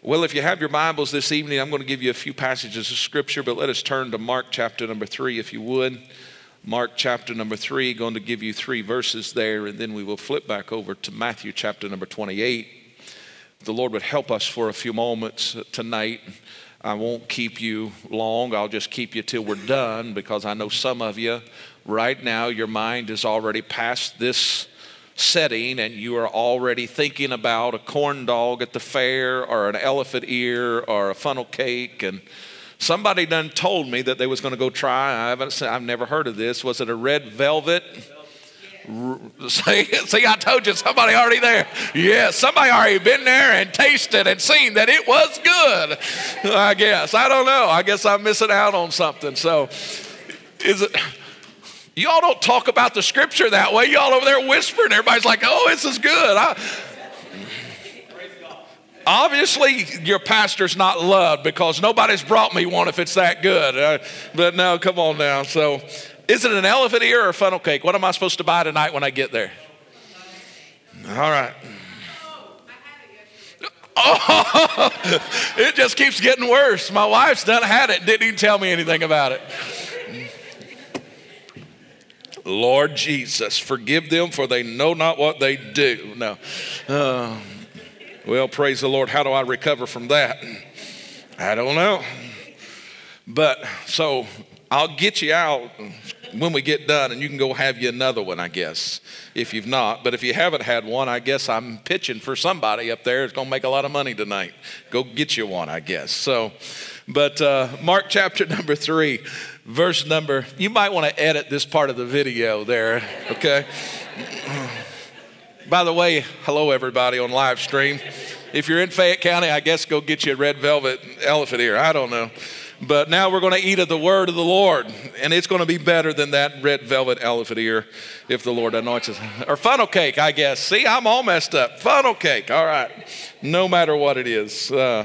Well, if you have your Bibles this evening, I'm going to give you a few passages of Scripture, but let us turn to Mark chapter number three, if you would. Mark chapter number three, going to give you three verses there, and then we will flip back over to Matthew chapter number 28. The Lord would help us for a few moments tonight. I won't keep you long. I'll just keep you till we're done because I know some of you right now, your mind is already past this setting and you are already thinking about a corn dog at the fair or an elephant ear or a funnel cake and somebody done told me that they was going to go try i haven't i've never heard of this was it a red velvet See, see, I told you somebody already there. Yeah, somebody already been there and tasted and seen that it was good. I guess. I don't know. I guess I'm missing out on something. So, is it? Y'all don't talk about the scripture that way. Y'all over there whispering. Everybody's like, oh, this is good. I, obviously, your pastor's not loved because nobody's brought me one if it's that good. Uh, but no, come on now. So, is it an elephant ear or a funnel cake? What am I supposed to buy tonight when I get there? All right. Oh, it just keeps getting worse. My wife's done had it, didn't even tell me anything about it. Lord Jesus, forgive them for they know not what they do. No. Uh, well, praise the Lord. How do I recover from that? I don't know. But so I'll get you out when we get done, and you can go have you another one, I guess, if you've not. But if you haven't had one, I guess I'm pitching for somebody up there. It's going to make a lot of money tonight. Go get you one, I guess. So, but uh, Mark chapter number three verse number, you might want to edit this part of the video there, okay? By the way, hello everybody on live stream. If you're in Fayette County, I guess go get you a red velvet elephant ear. I don't know. But now we're going to eat of the word of the Lord, and it's going to be better than that red velvet elephant ear if the Lord anoints us. Or funnel cake, I guess. See, I'm all messed up. Funnel cake, all right. No matter what it is. Uh,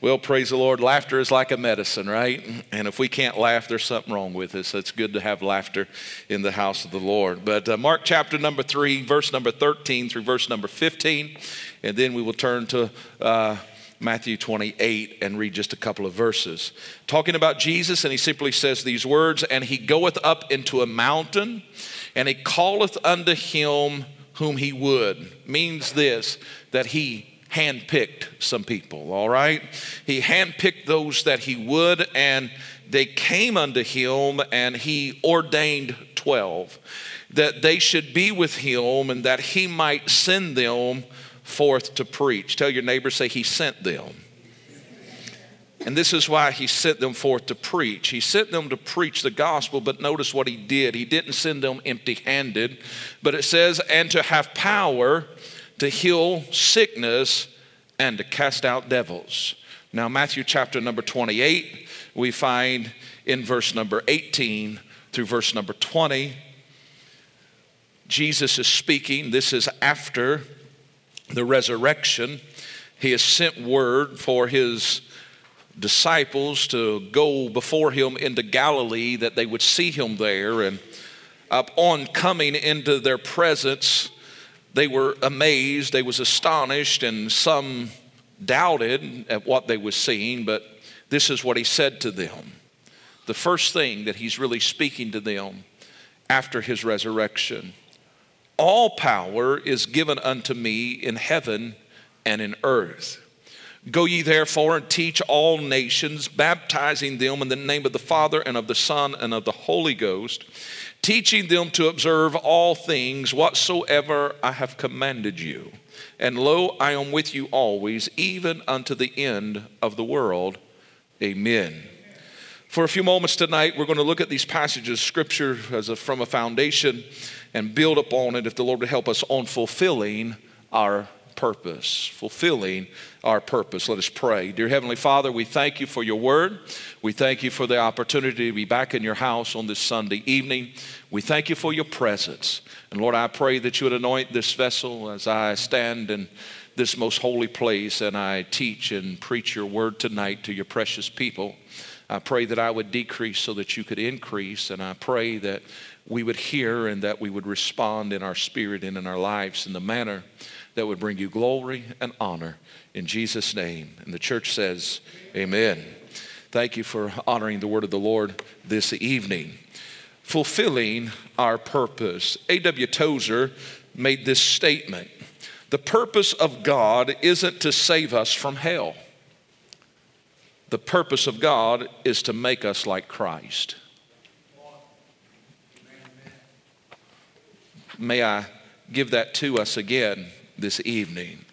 well, praise the Lord. Laughter is like a medicine, right? And if we can't laugh, there's something wrong with us. It's good to have laughter in the house of the Lord. But uh, Mark chapter number 3, verse number 13 through verse number 15. And then we will turn to. Uh, Matthew 28 and read just a couple of verses. Talking about Jesus, and he simply says these words And he goeth up into a mountain, and he calleth unto him whom he would. Means this, that he handpicked some people, all right? He handpicked those that he would, and they came unto him, and he ordained 12 that they should be with him and that he might send them forth to preach. Tell your neighbor, say, He sent them. And this is why he sent them forth to preach. He sent them to preach the gospel, but notice what he did. He didn't send them empty handed, but it says, and to have power to heal sickness and to cast out devils. Now, Matthew chapter number 28, we find in verse number 18 through verse number 20, Jesus is speaking. This is after the resurrection. He has sent word for his disciples to go before him into Galilee that they would see him there. And upon coming into their presence, they were amazed, they was astonished, and some doubted at what they was seeing, but this is what he said to them. The first thing that he's really speaking to them after his resurrection. All power is given unto me in heaven and in earth. Go ye therefore and teach all nations, baptizing them in the name of the Father and of the Son and of the Holy Ghost teaching them to observe all things whatsoever I have commanded you. And lo, I am with you always, even unto the end of the world. Amen. For a few moments tonight, we're going to look at these passages Scripture as a, from a foundation and build upon it if the Lord would help us on fulfilling our purpose, fulfilling our purpose. Let us pray. Dear Heavenly Father, we thank you for your word. We thank you for the opportunity to be back in your house on this Sunday evening. We thank you for your presence. And Lord, I pray that you would anoint this vessel as I stand in this most holy place and I teach and preach your word tonight to your precious people. I pray that I would decrease so that you could increase. And I pray that we would hear and that we would respond in our spirit and in our lives in the manner that would bring you glory and honor in Jesus' name. And the church says, Amen. Thank you for honoring the word of the Lord this evening. Fulfilling our purpose. A.W. Tozer made this statement The purpose of God isn't to save us from hell, the purpose of God is to make us like Christ. May I give that to us again this evening?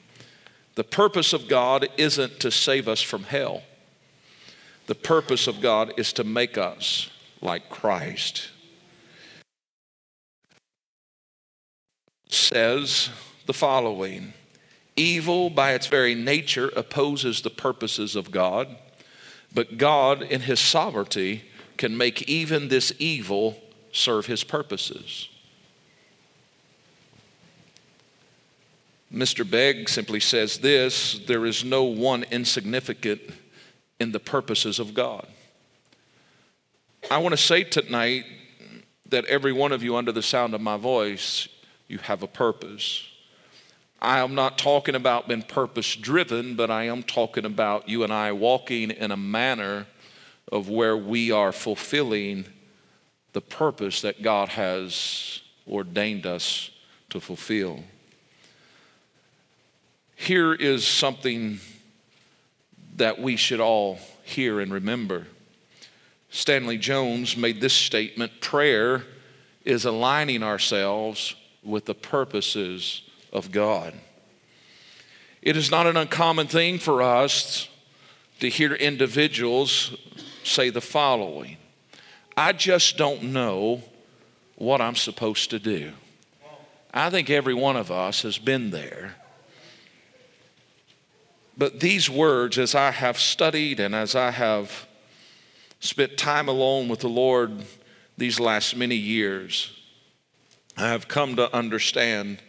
The purpose of God isn't to save us from hell. The purpose of God is to make us like Christ. Says the following Evil, by its very nature, opposes the purposes of God, but God, in His sovereignty, can make even this evil serve His purposes. Mr. Begg simply says this there is no one insignificant in the purposes of God. I want to say tonight that every one of you, under the sound of my voice, you have a purpose. I am not talking about being purpose driven, but I am talking about you and I walking in a manner of where we are fulfilling the purpose that God has ordained us to fulfill. Here is something that we should all hear and remember. Stanley Jones made this statement prayer is aligning ourselves with the purposes of God. It is not an uncommon thing for us to hear individuals say the following I just don't know what I'm supposed to do. I think every one of us has been there but these words, as I have studied and as I have spent time alone with the Lord these last many years, I have come to understand,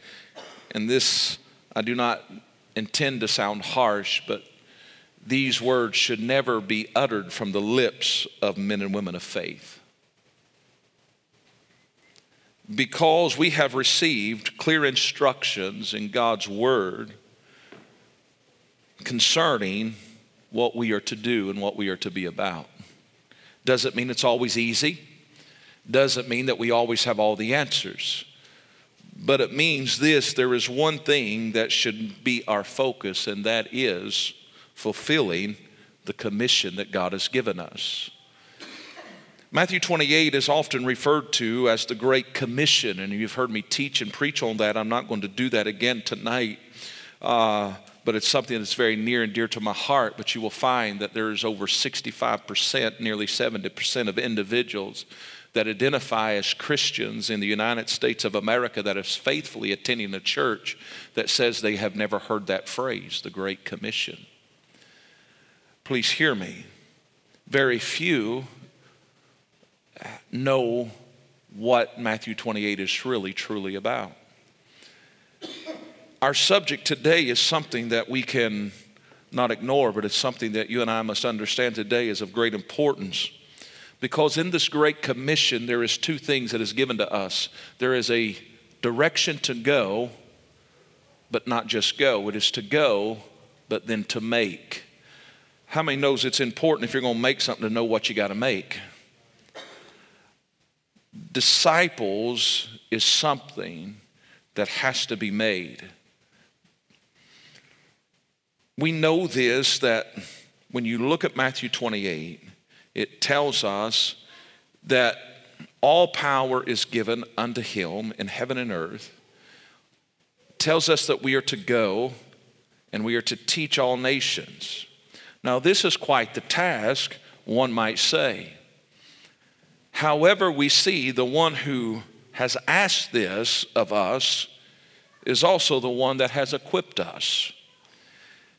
and this I do not intend to sound harsh, but these words should never be uttered from the lips of men and women of faith. Because we have received clear instructions in God's Word concerning what we are to do and what we are to be about. Doesn't mean it's always easy, doesn't mean that we always have all the answers. But it means this there is one thing that should be our focus, and that is fulfilling the commission that God has given us. Matthew 28 is often referred to as the Great Commission, and you've heard me teach and preach on that. I'm not going to do that again tonight. Uh, but it's something that's very near and dear to my heart. But you will find that there's over 65%, nearly 70% of individuals that identify as Christians in the United States of America that is faithfully attending a church that says they have never heard that phrase, the Great Commission. Please hear me. Very few know what Matthew 28 is really, truly about our subject today is something that we can not ignore, but it's something that you and I must understand today is of great importance. Because in this great commission, there is two things that is given to us. There is a direction to go, but not just go. It is to go, but then to make. How many knows it's important if you're going to make something to know what you got to make? Disciples is something that has to be made. We know this that when you look at Matthew 28, it tells us that all power is given unto him in heaven and earth. It tells us that we are to go and we are to teach all nations. Now, this is quite the task, one might say. However, we see the one who has asked this of us is also the one that has equipped us.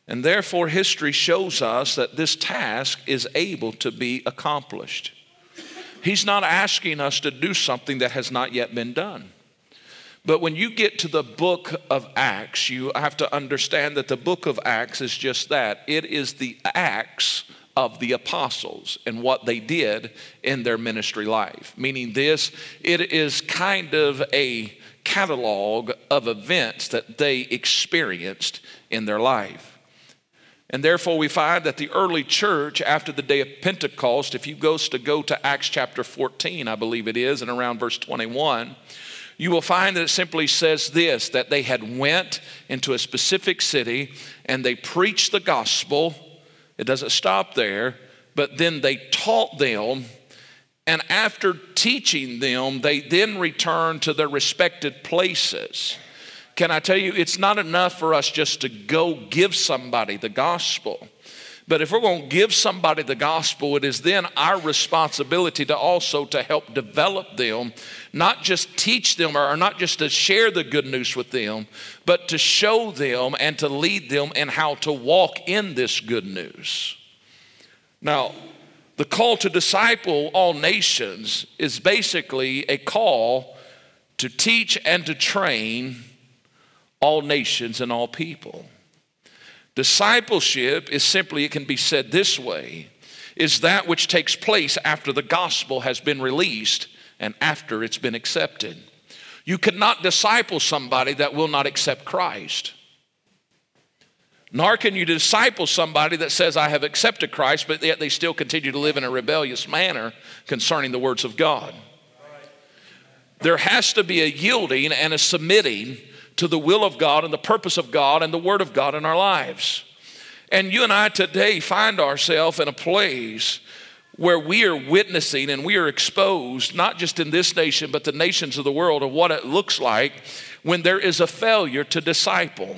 And therefore, history shows us that this task is able to be accomplished. He's not asking us to do something that has not yet been done. But when you get to the book of Acts, you have to understand that the book of Acts is just that it is the acts of the apostles and what they did in their ministry life. Meaning, this, it is kind of a catalog of events that they experienced in their life. And therefore, we find that the early church, after the day of Pentecost, if you go to go to Acts chapter 14, I believe it is, and around verse 21, you will find that it simply says this that they had went into a specific city and they preached the gospel. It doesn't stop there, but then they taught them and after teaching them, they then returned to their respected places. Can I tell you, it's not enough for us just to go give somebody the gospel. But if we're going to give somebody the gospel, it is then our responsibility to also to help develop them, not just teach them or not just to share the good news with them, but to show them and to lead them in how to walk in this good news. Now, the call to disciple all nations is basically a call to teach and to train all nations and all people. Discipleship is simply, it can be said this way, is that which takes place after the gospel has been released and after it's been accepted. You cannot disciple somebody that will not accept Christ. Nor can you disciple somebody that says, I have accepted Christ, but yet they still continue to live in a rebellious manner concerning the words of God. There has to be a yielding and a submitting to the will of God and the purpose of God and the Word of God in our lives. And you and I today find ourselves in a place where we are witnessing and we are exposed, not just in this nation, but the nations of the world, of what it looks like when there is a failure to disciple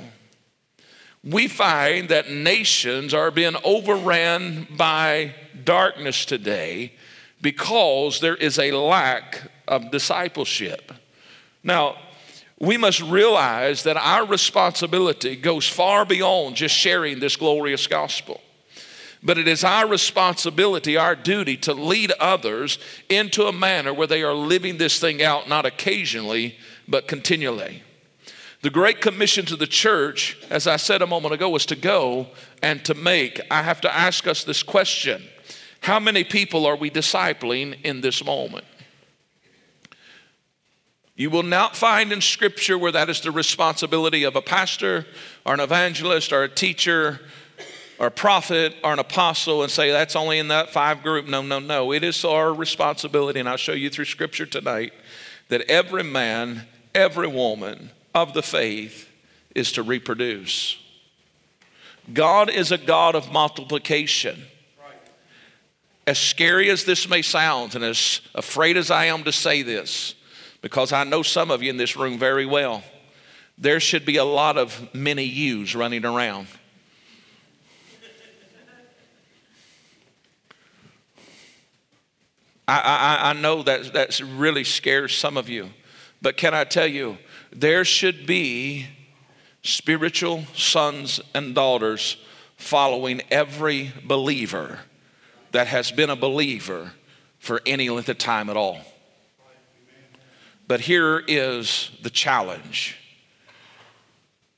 we find that nations are being overran by darkness today because there is a lack of discipleship. Now, we must realize that our responsibility goes far beyond just sharing this glorious gospel. But it is our responsibility, our duty to lead others into a manner where they are living this thing out, not occasionally, but continually. The Great Commission to the church, as I said a moment ago, was to go and to make. I have to ask us this question How many people are we discipling in this moment? You will not find in Scripture where that is the responsibility of a pastor or an evangelist or a teacher or a prophet or an apostle and say that's only in that five group. No, no, no. It is our responsibility, and I'll show you through Scripture tonight, that every man, every woman, of the faith is to reproduce. God is a God of multiplication. As scary as this may sound, and as afraid as I am to say this, because I know some of you in this room very well, there should be a lot of many yous running around. I, I, I know that that really scares some of you, but can I tell you, there should be spiritual sons and daughters following every believer that has been a believer for any length of time at all. But here is the challenge.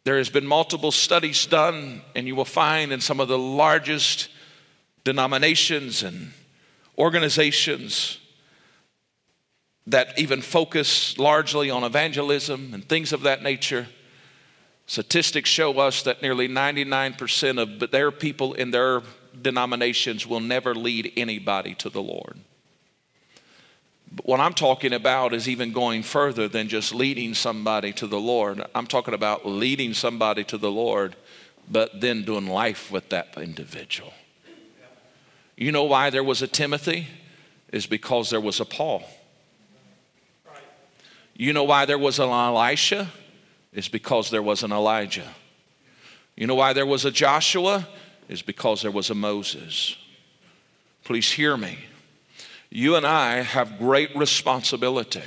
There has been multiple studies done, and you will find in some of the largest denominations and organizations that even focus largely on evangelism and things of that nature. Statistics show us that nearly 99% of their people in their denominations will never lead anybody to the Lord. But what I'm talking about is even going further than just leading somebody to the Lord. I'm talking about leading somebody to the Lord, but then doing life with that individual. You know why there was a Timothy? Is because there was a Paul. You know why there was an Elisha? Is because there was an Elijah. You know why there was a Joshua? Is because there was a Moses. Please hear me. You and I have great responsibility.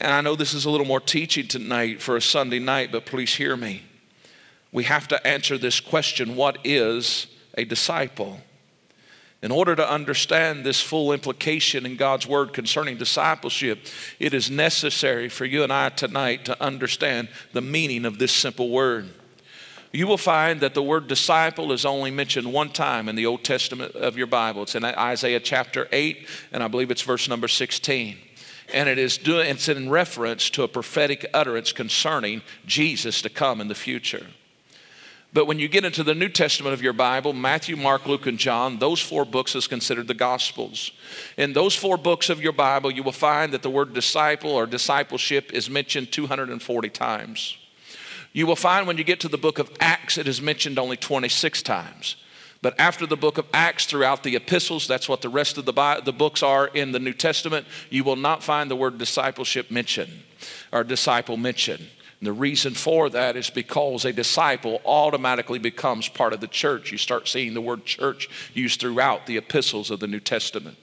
And I know this is a little more teaching tonight for a Sunday night, but please hear me. We have to answer this question what is a disciple? In order to understand this full implication in God's word concerning discipleship, it is necessary for you and I tonight to understand the meaning of this simple word. You will find that the word disciple is only mentioned one time in the Old Testament of your Bible. It's in Isaiah chapter 8, and I believe it's verse number 16. and it is it's in reference to a prophetic utterance concerning Jesus to come in the future. But when you get into the New Testament of your Bible, Matthew, Mark, Luke, and John, those four books is considered the Gospels. In those four books of your Bible, you will find that the word disciple or discipleship is mentioned 240 times. You will find when you get to the book of Acts, it is mentioned only 26 times. But after the book of Acts, throughout the epistles, that's what the rest of the, the books are in the New Testament, you will not find the word discipleship mentioned or disciple mentioned. And the reason for that is because a disciple automatically becomes part of the church. You start seeing the word church used throughout the epistles of the New Testament.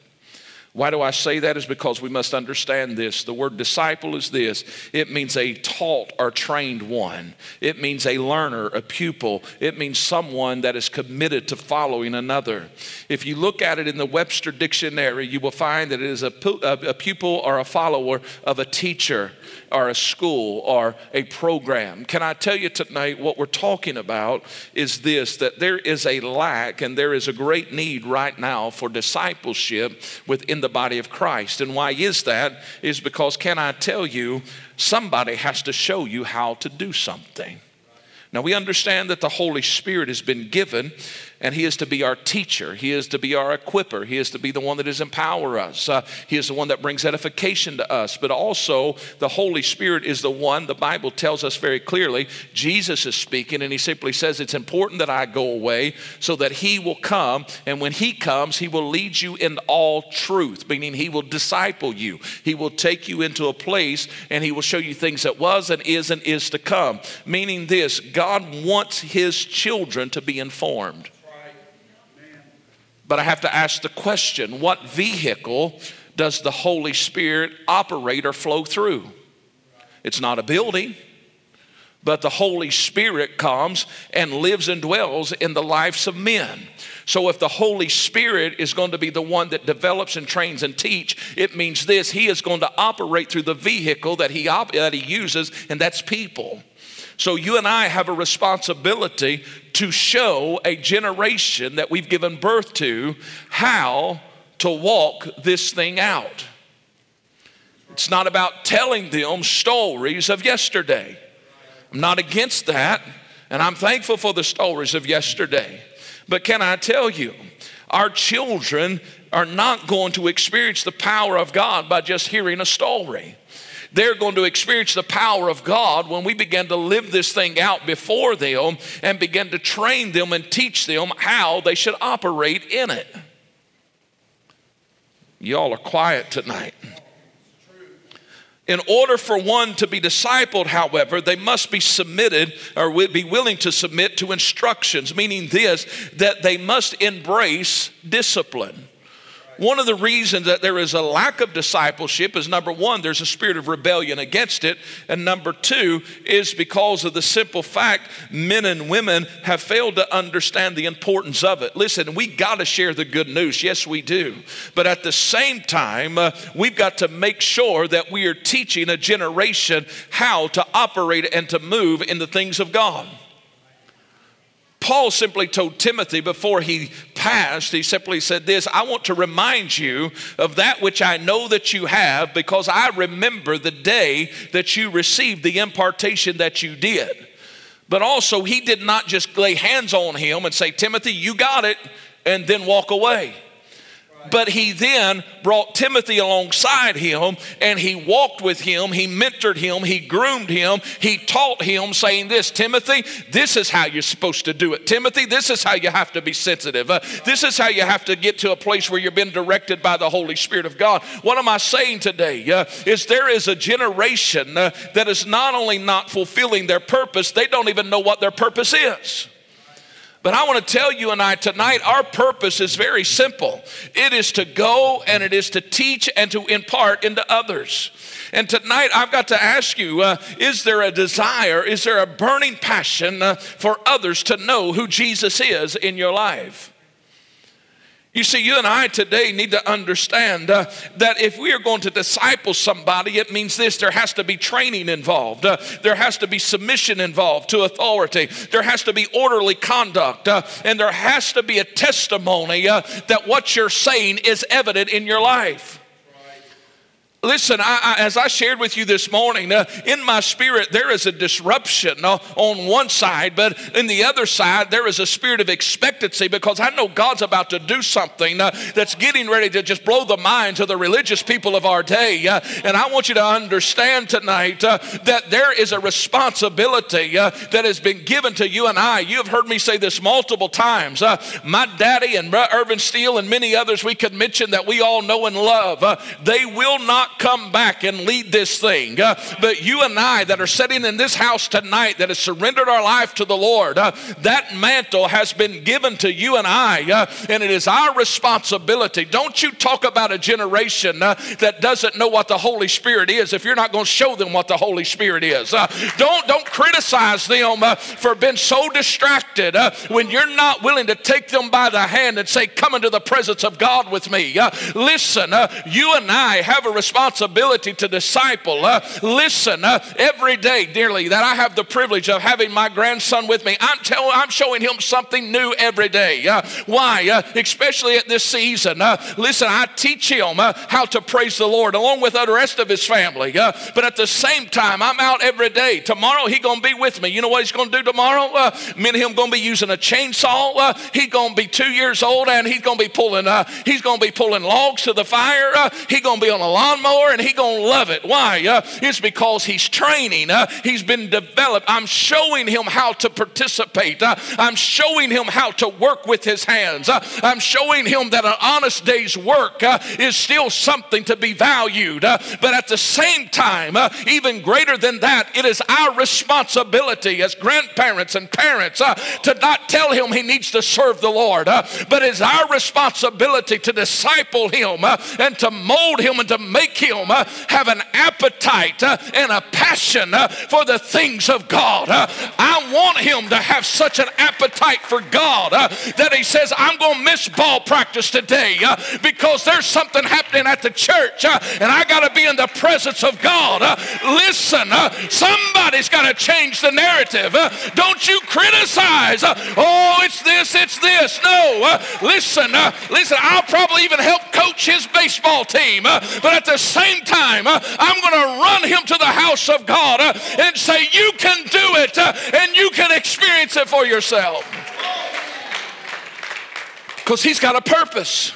Why do I say that? Is because we must understand this. The word disciple is this it means a taught or trained one, it means a learner, a pupil, it means someone that is committed to following another. If you look at it in the Webster Dictionary, you will find that it is a, a pupil or a follower of a teacher or a school or a program. Can I tell you tonight what we're talking about is this that there is a lack and there is a great need right now for discipleship within the body of Christ. And why is that? Is because, can I tell you, somebody has to show you how to do something. Now, we understand that the Holy Spirit has been given and He is to be our teacher. He is to be our equiper. He is to be the one that is empower us. Uh, he is the one that brings edification to us. But also, the Holy Spirit is the one, the Bible tells us very clearly, Jesus is speaking, and He simply says, It's important that I go away so that He will come. And when He comes, He will lead you in all truth, meaning He will disciple you. He will take you into a place and He will show you things that was and is and is to come. Meaning this God wants His children to be informed. But I have to ask the question what vehicle does the Holy Spirit operate or flow through? It's not a building, but the Holy Spirit comes and lives and dwells in the lives of men. So if the Holy Spirit is going to be the one that develops and trains and teach, it means this, he is going to operate through the vehicle that he op- that he uses and that's people. So you and I have a responsibility to show a generation that we've given birth to how to walk this thing out. It's not about telling them stories of yesterday. I'm not against that, and I'm thankful for the stories of yesterday. But can I tell you, our children are not going to experience the power of God by just hearing a story they're going to experience the power of God when we begin to live this thing out before them and begin to train them and teach them how they should operate in it. Y'all are quiet tonight. In order for one to be discipled, however, they must be submitted or be willing to submit to instructions, meaning this, that they must embrace discipline. One of the reasons that there is a lack of discipleship is number one, there's a spirit of rebellion against it. And number two is because of the simple fact men and women have failed to understand the importance of it. Listen, we got to share the good news. Yes, we do. But at the same time, uh, we've got to make sure that we are teaching a generation how to operate and to move in the things of God. Paul simply told Timothy before he passed, he simply said this I want to remind you of that which I know that you have because I remember the day that you received the impartation that you did. But also, he did not just lay hands on him and say, Timothy, you got it, and then walk away. But he then brought Timothy alongside him and he walked with him, he mentored him, he groomed him, he taught him, saying, This, Timothy, this is how you're supposed to do it. Timothy, this is how you have to be sensitive. Uh, this is how you have to get to a place where you're being directed by the Holy Spirit of God. What am I saying today? Uh, is there is a generation uh, that is not only not fulfilling their purpose, they don't even know what their purpose is. But I want to tell you and I tonight, our purpose is very simple it is to go and it is to teach and to impart into others. And tonight, I've got to ask you uh, is there a desire, is there a burning passion uh, for others to know who Jesus is in your life? You see, you and I today need to understand uh, that if we are going to disciple somebody, it means this there has to be training involved, uh, there has to be submission involved to authority, there has to be orderly conduct, uh, and there has to be a testimony uh, that what you're saying is evident in your life. Listen, I, I, as I shared with you this morning, uh, in my spirit, there is a disruption uh, on one side, but in the other side, there is a spirit of expectancy because I know God's about to do something uh, that's getting ready to just blow the minds of the religious people of our day. Uh, and I want you to understand tonight uh, that there is a responsibility uh, that has been given to you and I. You have heard me say this multiple times. my daddy and Irvin Steele and many others we could mention that we all know and love, they will not come back and lead this thing. Uh, but you and I that are sitting in this house tonight that has surrendered our life to the Lord, uh, that mantle has been given to you and I, uh, and it is our responsibility. Don't you talk about a generation uh, that doesn't know what the Holy Spirit is if you're not going to show them what the Holy Spirit is. Uh, don't, don't criticize them uh, for being so distracted when you're not willing to take them by the hand and say, Come into the presence of God with me. listen, you and I have a responsibility to disciple. Uh, listen, uh, every day, dearly, that I have the privilege of having my grandson with me, I'm, tell, I'm showing him something new every day. Uh, why? Uh, especially at this season. Uh, listen, I teach him uh, how to praise the Lord along with the rest of his family. but at the same time, I'm out every day. Tomorrow, he's going to be with me. You know what he's going to do tomorrow? me and him going to be using a chainsaw. he's going to be two years old and he's going to be pulling. he's going to be pulling logs to the fire. he's going to be on a lawnmower and he's going to love it. Why? Uh, it's because he's training. Uh, he's been developed. I'm showing him how to participate. Uh, I'm showing him how to work with his hands. Uh, I'm showing him that an honest day's work uh, is still something to be valued. Uh, but at the same time, even greater than that, it is our responsibility as grandparents and parents to not tell him he needs to serve the Lord, but it's our responsibility to disciple him and to mold him and to make him uh, have an appetite uh, and a passion uh, for the things of God. Uh, I want him to have such an appetite for God uh, that he says, I'm going to miss ball practice today uh, because there's something happening at the church and I got to be in the presence of God. Listen, somebody's got to change the narrative. Don't you criticize. Oh, it's this, it's this. No, listen, listen, I'll probably even help coach his baseball team, but at the same time, I'm going to run him to the house of God uh, and say, You can do it uh, and you can experience it for yourself. Because he's got a purpose.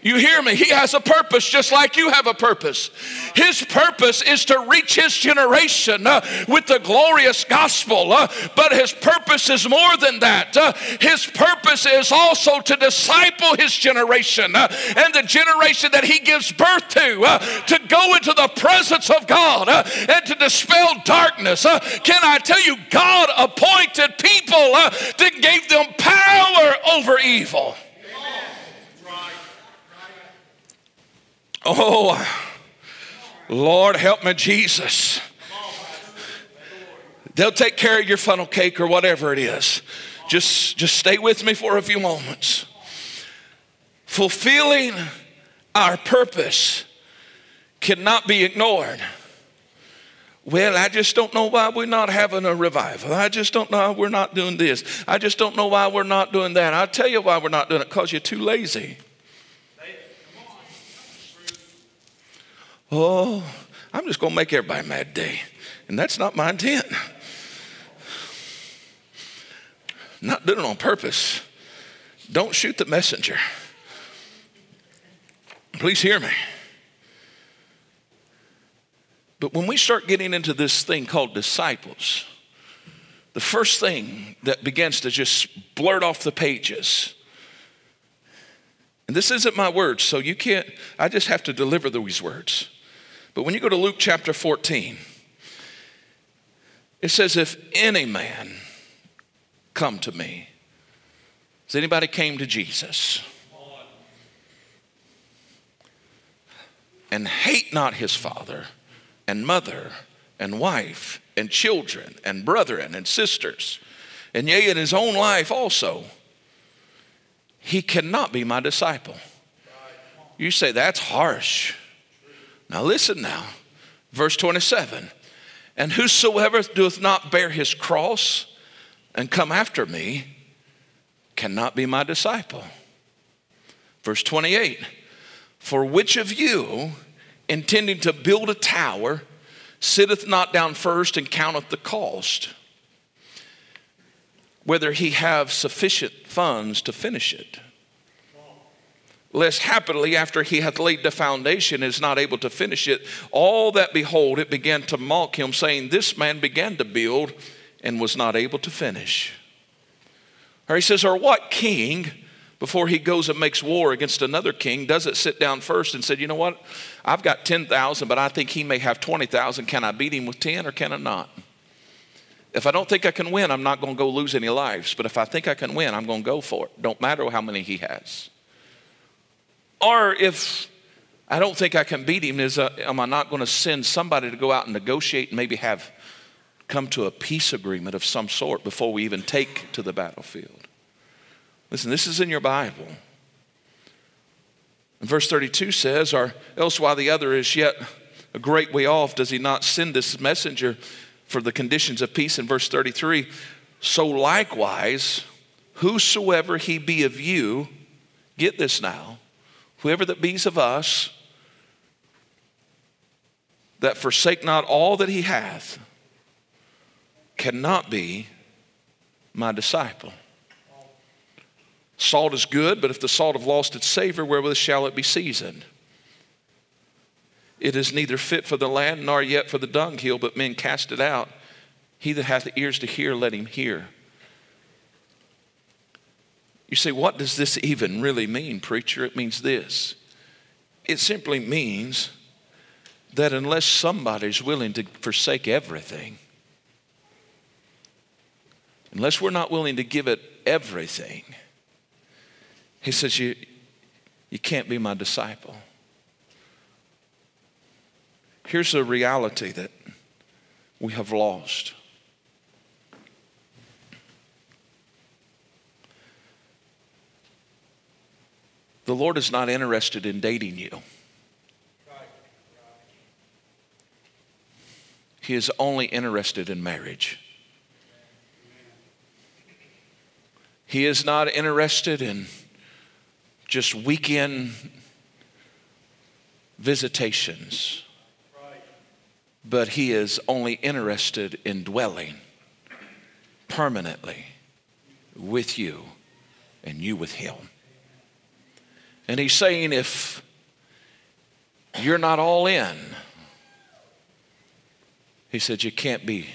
You hear me? He has a purpose just like you have a purpose. His purpose is to reach his generation uh, with the glorious gospel. Uh, but his purpose is more than that. Uh, his purpose is also to disciple his generation uh, and the generation that he gives birth to, uh, to go into the presence of God uh, and to dispel darkness. can I tell you, God appointed people that gave them power over evil. Oh, Lord, help me, Jesus. They'll take care of your funnel cake or whatever it is. Just, just stay with me for a few moments. Fulfilling our purpose cannot be ignored. Well, I just don't know why we're not having a revival. I just don't know why we're not doing this. I just don't know why we're not doing that. I'll tell you why we're not doing it because you're too lazy. Oh, I'm just going to make everybody mad today. And that's not my intent. Not doing it on purpose. Don't shoot the messenger. Please hear me. But when we start getting into this thing called disciples, the first thing that begins to just blurt off the pages, and this isn't my words, so you can't, I just have to deliver these words. But when you go to Luke chapter 14, it says, If any man come to me, has anybody came to Jesus? And hate not his father and mother and wife and children and brethren and sisters, and yea, in his own life also, he cannot be my disciple. You say, that's harsh. Now listen now, verse 27 And whosoever doeth not bear his cross and come after me cannot be my disciple. Verse 28 For which of you, intending to build a tower, sitteth not down first and counteth the cost, whether he have sufficient funds to finish it? Lest happily after he hath laid the foundation is not able to finish it all that behold it began to mock him saying this man began to build and was not able to finish or he says or what king before he goes and makes war against another king doesn't sit down first and said you know what i've got 10000 but i think he may have 20000 can i beat him with 10 or can i not if I don't think I can win, I'm not going to go lose any lives. But if I think I can win, I'm going to go for it. Don't matter how many he has. Or if I don't think I can beat him, is uh, am I not going to send somebody to go out and negotiate and maybe have come to a peace agreement of some sort before we even take to the battlefield? Listen, this is in your Bible. And verse 32 says, Or else while the other is yet a great way off, does he not send this messenger for the conditions of peace? In verse 33, so likewise, whosoever he be of you, get this now, whoever that be's of us, that forsake not all that he hath, cannot be my disciple. Salt is good, but if the salt have lost its savor, wherewith shall it be seasoned? It is neither fit for the land nor yet for the dunghill, but men cast it out. He that hath ears to hear, let him hear. You say, what does this even really mean, preacher? It means this it simply means that unless somebody's willing to forsake everything, unless we're not willing to give it everything, he says, You, you can't be my disciple. Here's a reality that we have lost. The Lord is not interested in dating you. He is only interested in marriage. He is not interested in just weekend visitations, but He is only interested in dwelling permanently with you and you with Him. And he's saying, if you're not all in, he said, you can't be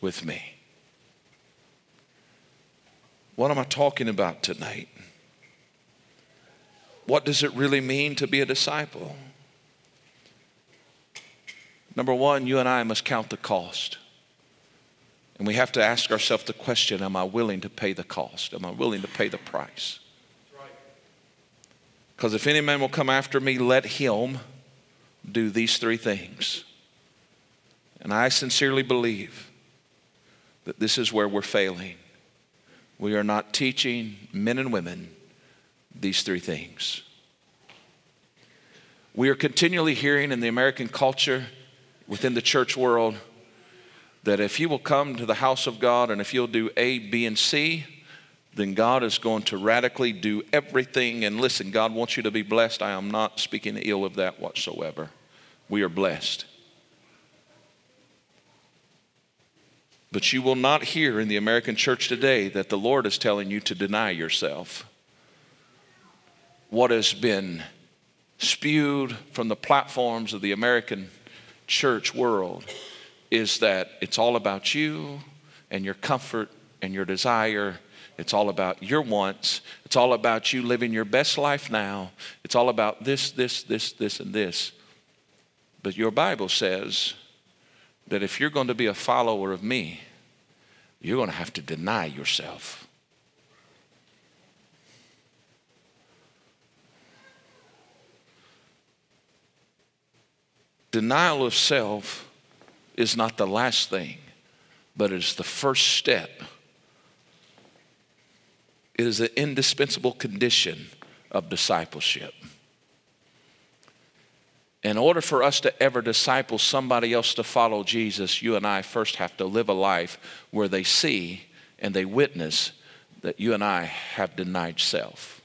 with me. What am I talking about tonight? What does it really mean to be a disciple? Number one, you and I must count the cost. And we have to ask ourselves the question Am I willing to pay the cost? Am I willing to pay the price? Because if any man will come after me, let him do these three things. And I sincerely believe that this is where we're failing. We are not teaching men and women these three things. We are continually hearing in the American culture, within the church world, that if you will come to the house of God and if you'll do A, B, and C, then God is going to radically do everything. And listen, God wants you to be blessed. I am not speaking ill of that whatsoever. We are blessed. But you will not hear in the American church today that the Lord is telling you to deny yourself. What has been spewed from the platforms of the American church world is that it's all about you and your comfort and your desire it's all about your wants. It's all about you living your best life now. It's all about this, this, this, this, and this. But your Bible says that if you're going to be a follower of me, you're going to have to deny yourself. Denial of self is not the last thing, but it is the first step it is an indispensable condition of discipleship. In order for us to ever disciple somebody else to follow Jesus, you and I first have to live a life where they see and they witness that you and I have denied self.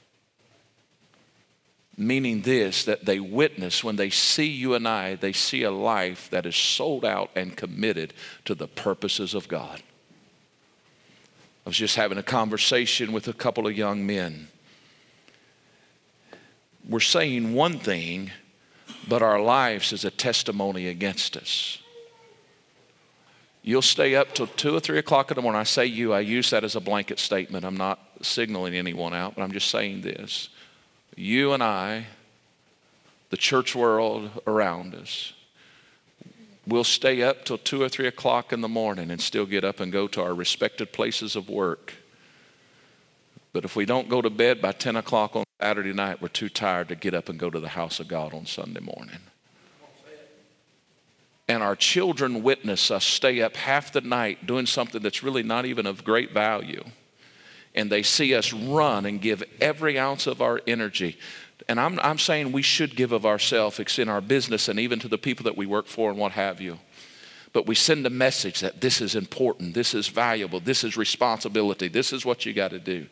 Meaning this, that they witness when they see you and I, they see a life that is sold out and committed to the purposes of God. I was just having a conversation with a couple of young men. We're saying one thing, but our lives is a testimony against us. You'll stay up till two or three o'clock in the morning. I say you, I use that as a blanket statement. I'm not signaling anyone out, but I'm just saying this. You and I, the church world around us, We'll stay up till two or three o'clock in the morning and still get up and go to our respected places of work. But if we don't go to bed by 10 o'clock on Saturday night, we're too tired to get up and go to the house of God on Sunday morning. And our children witness us stay up half the night doing something that's really not even of great value. And they see us run and give every ounce of our energy and I'm, I'm saying we should give of ourselves in our business and even to the people that we work for and what have you. But we send a message that this is important, this is valuable, this is responsibility, this is what you got to do.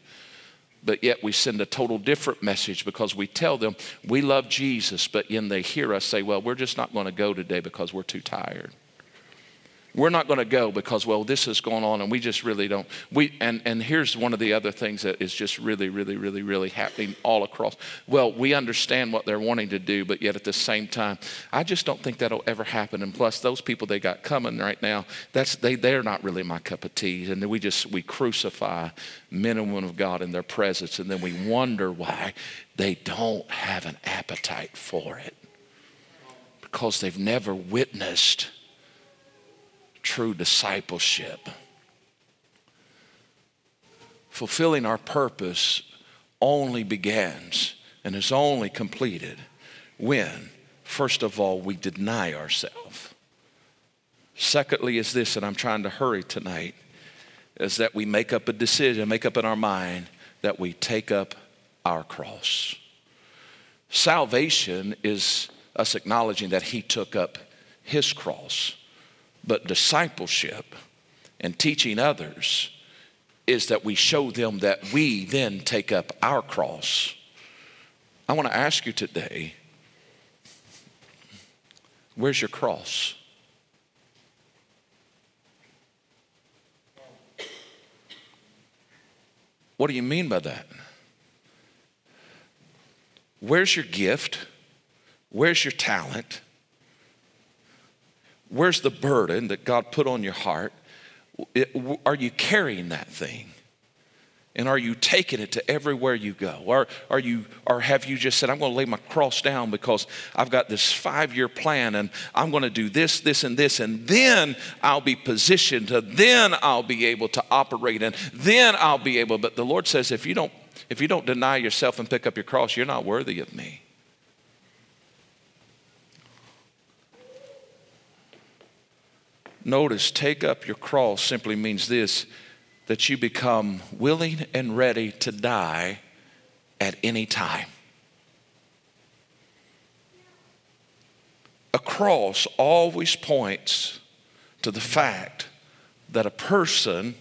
But yet we send a total different message because we tell them we love Jesus, but then they hear us say, well, we're just not going to go today because we're too tired. We're not going to go because, well, this is going on and we just really don't. We, and, and here's one of the other things that is just really, really, really, really happening all across. Well, we understand what they're wanting to do, but yet at the same time, I just don't think that'll ever happen. And plus, those people they got coming right now, that's, they, they're not really my cup of tea. And then we just, we crucify men and women of God in their presence. And then we wonder why they don't have an appetite for it because they've never witnessed true discipleship. Fulfilling our purpose only begins and is only completed when, first of all, we deny ourselves. Secondly, is this, and I'm trying to hurry tonight, is that we make up a decision, make up in our mind that we take up our cross. Salvation is us acknowledging that He took up His cross. But discipleship and teaching others is that we show them that we then take up our cross. I want to ask you today where's your cross? What do you mean by that? Where's your gift? Where's your talent? Where's the burden that God put on your heart? It, are you carrying that thing? And are you taking it to everywhere you go? Or, are you, or have you just said, I'm going to lay my cross down because I've got this five year plan and I'm going to do this, this, and this, and then I'll be positioned to, then I'll be able to operate, and then I'll be able. But the Lord says, if you don't, if you don't deny yourself and pick up your cross, you're not worthy of me. Notice, take up your cross simply means this that you become willing and ready to die at any time. A cross always points to the fact that a person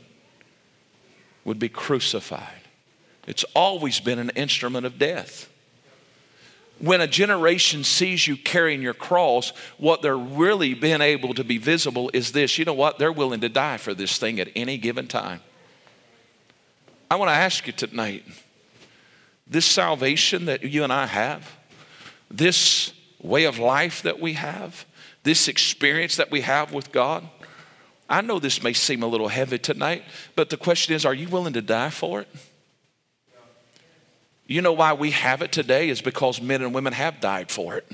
would be crucified. It's always been an instrument of death when a generation sees you carrying your cross, what they're really being able to be visible is this you know what? They're willing to die for this thing at any given time. I want to ask you tonight this salvation that you and I have, this way of life that we have, this experience that we have with God. I know this may seem a little heavy tonight, but the question is are you willing to die for it? You know why we have it today is because men and women have died for it.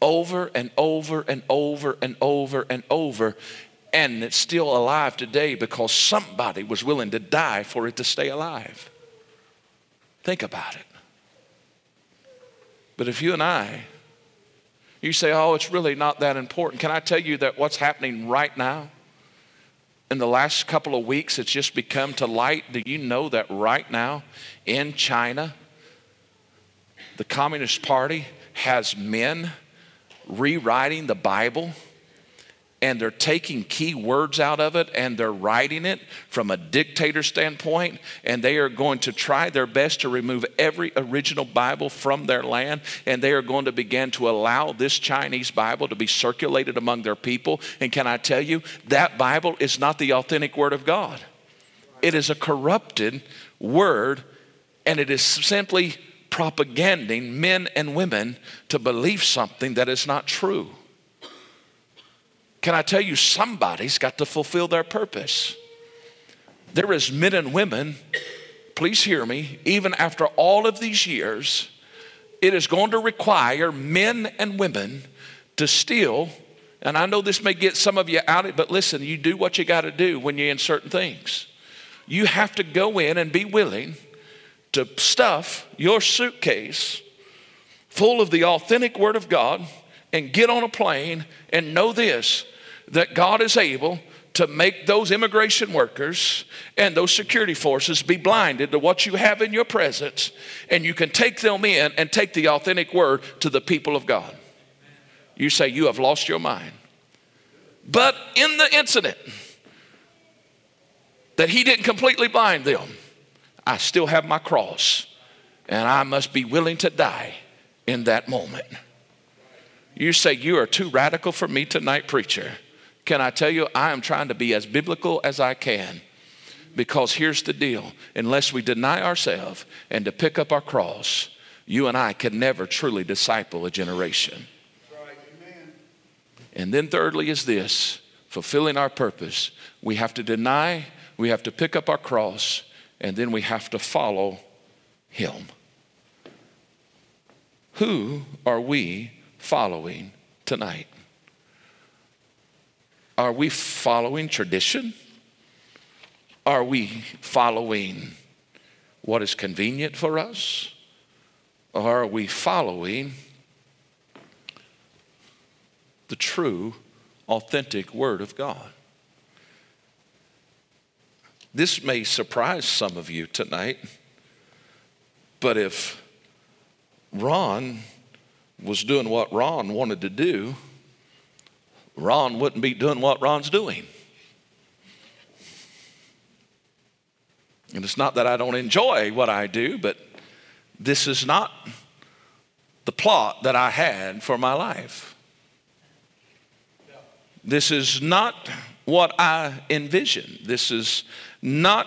Over and over and over and over and over. And it's still alive today because somebody was willing to die for it to stay alive. Think about it. But if you and I, you say, oh, it's really not that important. Can I tell you that what's happening right now? In the last couple of weeks, it's just become to light. Do you know that right now in China, the Communist Party has men rewriting the Bible and they're taking key words out of it and they're writing it from a dictator standpoint and they are going to try their best to remove every original bible from their land and they are going to begin to allow this chinese bible to be circulated among their people. And can i tell you that bible is not the authentic word of god. It is a corrupted word and it is simply propaganding men and women to believe something that is not true can I tell you, somebody's got to fulfill their purpose? There is men and women, please hear me, even after all of these years, it is going to require men and women to still, and I know this may get some of you out, of it, but listen, you do what you got to do when you're in certain things. You have to go in and be willing to stuff your suitcase full of the authentic Word of God and get on a plane and know this that God is able to make those immigration workers and those security forces be blinded to what you have in your presence, and you can take them in and take the authentic word to the people of God. You say, You have lost your mind. But in the incident that he didn't completely blind them, I still have my cross, and I must be willing to die in that moment. You say, You are too radical for me tonight, preacher. Can I tell you, I am trying to be as biblical as I can. Because here's the deal unless we deny ourselves and to pick up our cross, you and I can never truly disciple a generation. And then, thirdly, is this fulfilling our purpose. We have to deny, we have to pick up our cross, and then we have to follow Him. Who are we following tonight? Are we following tradition? Are we following what is convenient for us? Or are we following the true, authentic Word of God? This may surprise some of you tonight, but if Ron was doing what Ron wanted to do, Ron wouldn't be doing what Ron's doing. And it's not that I don't enjoy what I do, but this is not the plot that I had for my life. This is not what I envisioned. This is not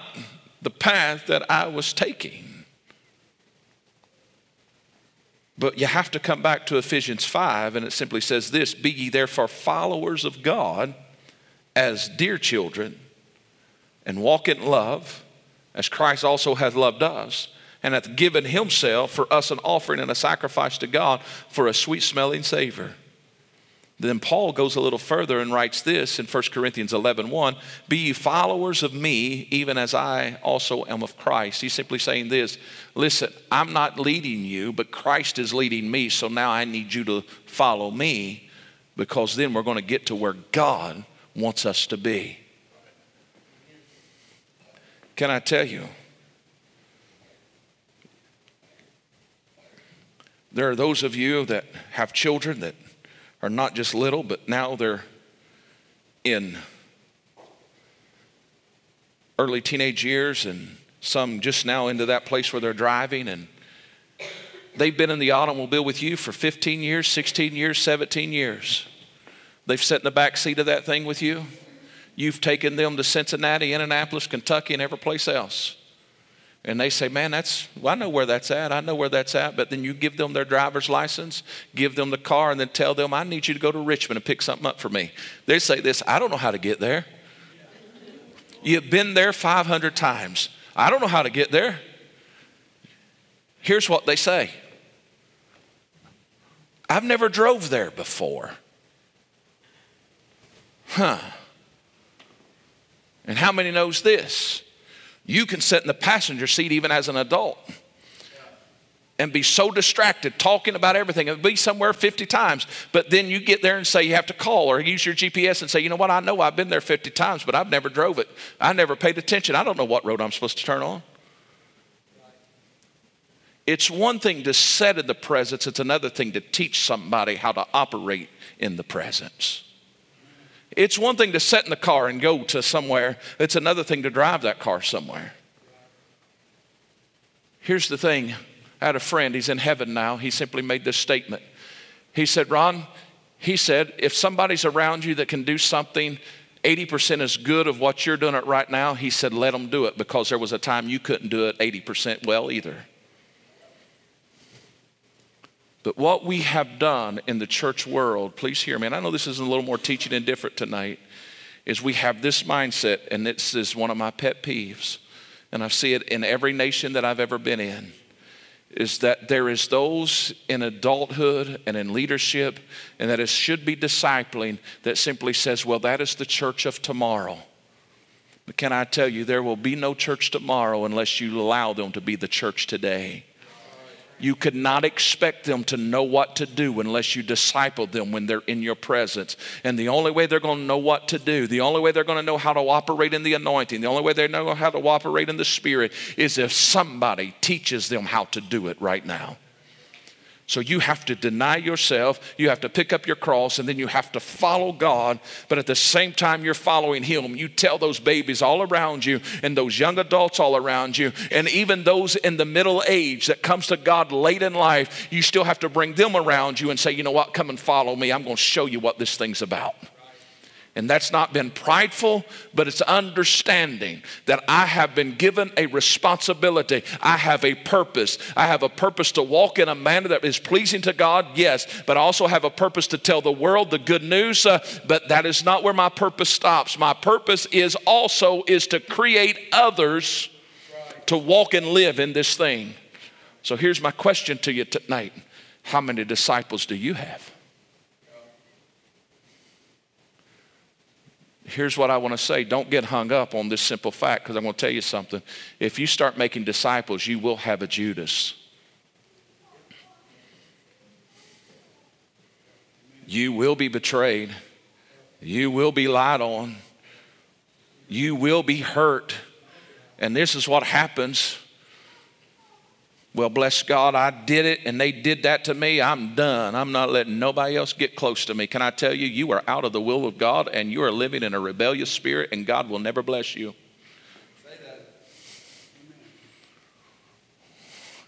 the path that I was taking. But you have to come back to Ephesians 5, and it simply says this Be ye therefore followers of God as dear children, and walk in love, as Christ also hath loved us, and hath given himself for us an offering and a sacrifice to God for a sweet smelling savor. Then Paul goes a little further and writes this in 1 Corinthians 11 1, Be ye followers of me, even as I also am of Christ. He's simply saying this listen, I'm not leading you, but Christ is leading me, so now I need you to follow me because then we're going to get to where God wants us to be. Can I tell you? There are those of you that have children that are not just little, but now they're in early teenage years and some just now into that place where they're driving and they've been in the automobile with you for 15 years, 16 years, 17 years. They've sat in the back seat of that thing with you. You've taken them to Cincinnati, Indianapolis, Kentucky, and every place else and they say, Man, that's, well, I know where that's at. I know where that's at. But then you give them their driver's license, give them the car, and then tell them, I need you to go to Richmond and pick something up for me. They say this, I don't know how to get there. You've been there 500 times. I don't know how to get there. Here's what they say I've never drove there before. Huh. And how many knows this? You can sit in the passenger seat even as an adult and be so distracted talking about everything and be somewhere 50 times. But then you get there and say you have to call or use your GPS and say, you know what, I know I've been there 50 times, but I've never drove it. I never paid attention. I don't know what road I'm supposed to turn on. It's one thing to set in the presence, it's another thing to teach somebody how to operate in the presence. It's one thing to sit in the car and go to somewhere, it's another thing to drive that car somewhere. Here's the thing I had a friend, he's in heaven now. He simply made this statement. He said, Ron, he said, if somebody's around you that can do something 80% as good of what you're doing it right now, he said, let them do it because there was a time you couldn't do it 80% well either. But what we have done in the church world, please hear me, and I know this is a little more teaching and different tonight, is we have this mindset, and this is one of my pet peeves, and I see it in every nation that I've ever been in is that there is those in adulthood and in leadership and that it should be discipling that simply says well that is the church of tomorrow. But can i tell you there will be no church tomorrow unless you allow them to be the church today you could not expect them to know what to do unless you disciple them when they're in your presence. And the only way they're going to know what to do, the only way they're going to know how to operate in the anointing, the only way they know how to operate in the Spirit is if somebody teaches them how to do it right now. So you have to deny yourself, you have to pick up your cross, and then you have to follow God. But at the same time, you're following Him. You tell those babies all around you, and those young adults all around you, and even those in the middle age that comes to God late in life, you still have to bring them around you and say, you know what, come and follow me. I'm going to show you what this thing's about. And that's not been prideful, but it's understanding that I have been given a responsibility. I have a purpose. I have a purpose to walk in a manner that is pleasing to God, yes, but I also have a purpose to tell the world the good news. Uh, but that is not where my purpose stops. My purpose is also is to create others to walk and live in this thing. So here's my question to you tonight. How many disciples do you have? Here's what I want to say don't get hung up on this simple fact because I'm going to tell you something. If you start making disciples, you will have a Judas. You will be betrayed. You will be lied on. You will be hurt. And this is what happens well, bless God, I did it and they did that to me. I'm done. I'm not letting nobody else get close to me. Can I tell you, you are out of the will of God and you are living in a rebellious spirit and God will never bless you.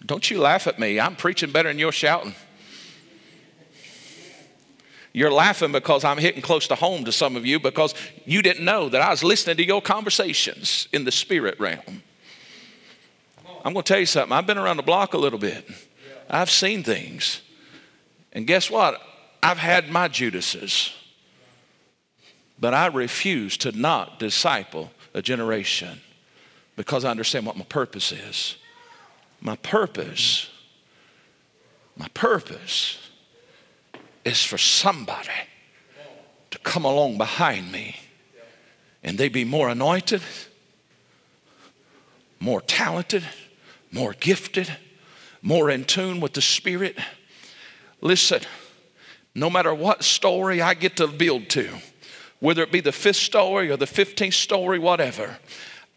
Don't you laugh at me. I'm preaching better than you're shouting. You're laughing because I'm hitting close to home to some of you because you didn't know that I was listening to your conversations in the spirit realm. I'm going to tell you something. I've been around the block a little bit. I've seen things. And guess what? I've had my Judases. But I refuse to not disciple a generation because I understand what my purpose is. My purpose, my purpose is for somebody to come along behind me and they be more anointed, more talented, more gifted, more in tune with the Spirit. Listen, no matter what story I get to build to, whether it be the fifth story or the 15th story, whatever,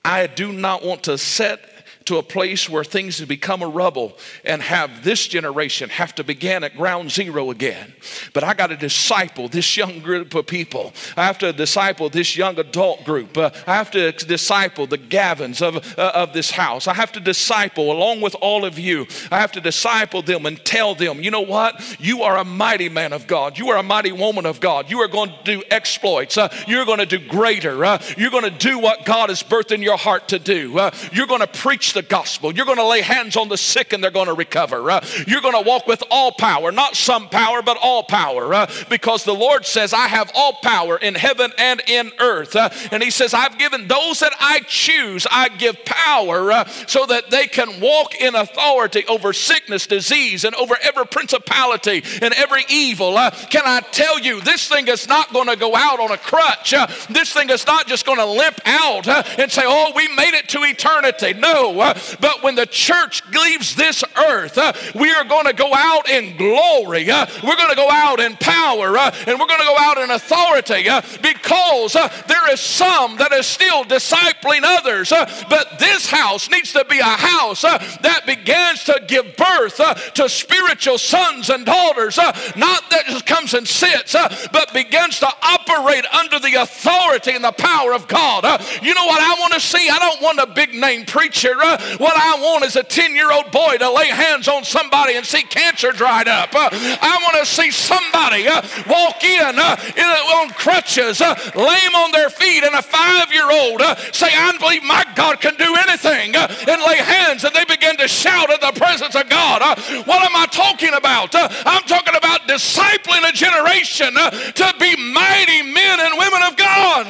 I do not want to set to a place where things have become a rubble and have this generation have to begin at ground zero again. But I got to disciple this young group of people. I have to disciple this young adult group. Uh, I have to disciple the Gavins of, uh, of this house. I have to disciple, along with all of you, I have to disciple them and tell them, you know what? You are a mighty man of God. You are a mighty woman of God. You are going to do exploits. Uh, you're going to do greater. Uh, you're going to do what God has birthed in your heart to do. Uh, you're going to preach the gospel. You're going to lay hands on the sick and they're going to recover. Uh, you're going to walk with all power, not some power, but all power, uh, because the Lord says, I have all power in heaven and in earth. Uh, and He says, I've given those that I choose, I give power uh, so that they can walk in authority over sickness, disease, and over every principality and every evil. Uh, can I tell you, this thing is not going to go out on a crutch. Uh, this thing is not just going to limp out and say, Oh, we made it to eternity. No, but when the church leaves this earth, uh, we are going to go out in glory. Uh, we're going to go out in power. Uh, and we're going to go out in authority uh, because uh, there is some that is still discipling others. Uh, but this house needs to be a house uh, that begins to give birth uh, to spiritual sons and daughters, uh, not that just comes and sits, uh, but begins to operate under the authority and the power of God. you know what I want to see? I don't want a big name preacher. What I want is a 10 year old boy to lay hands on somebody and see cancer dried up. Uh, I want to see somebody uh, walk in, uh, in on crutches, lame on their feet, and a five year old say, I believe my God can do anything, and lay hands, and they begin to shout at the presence of God. what am I talking about? I'm talking about discipling a generation to be mighty men and women of God.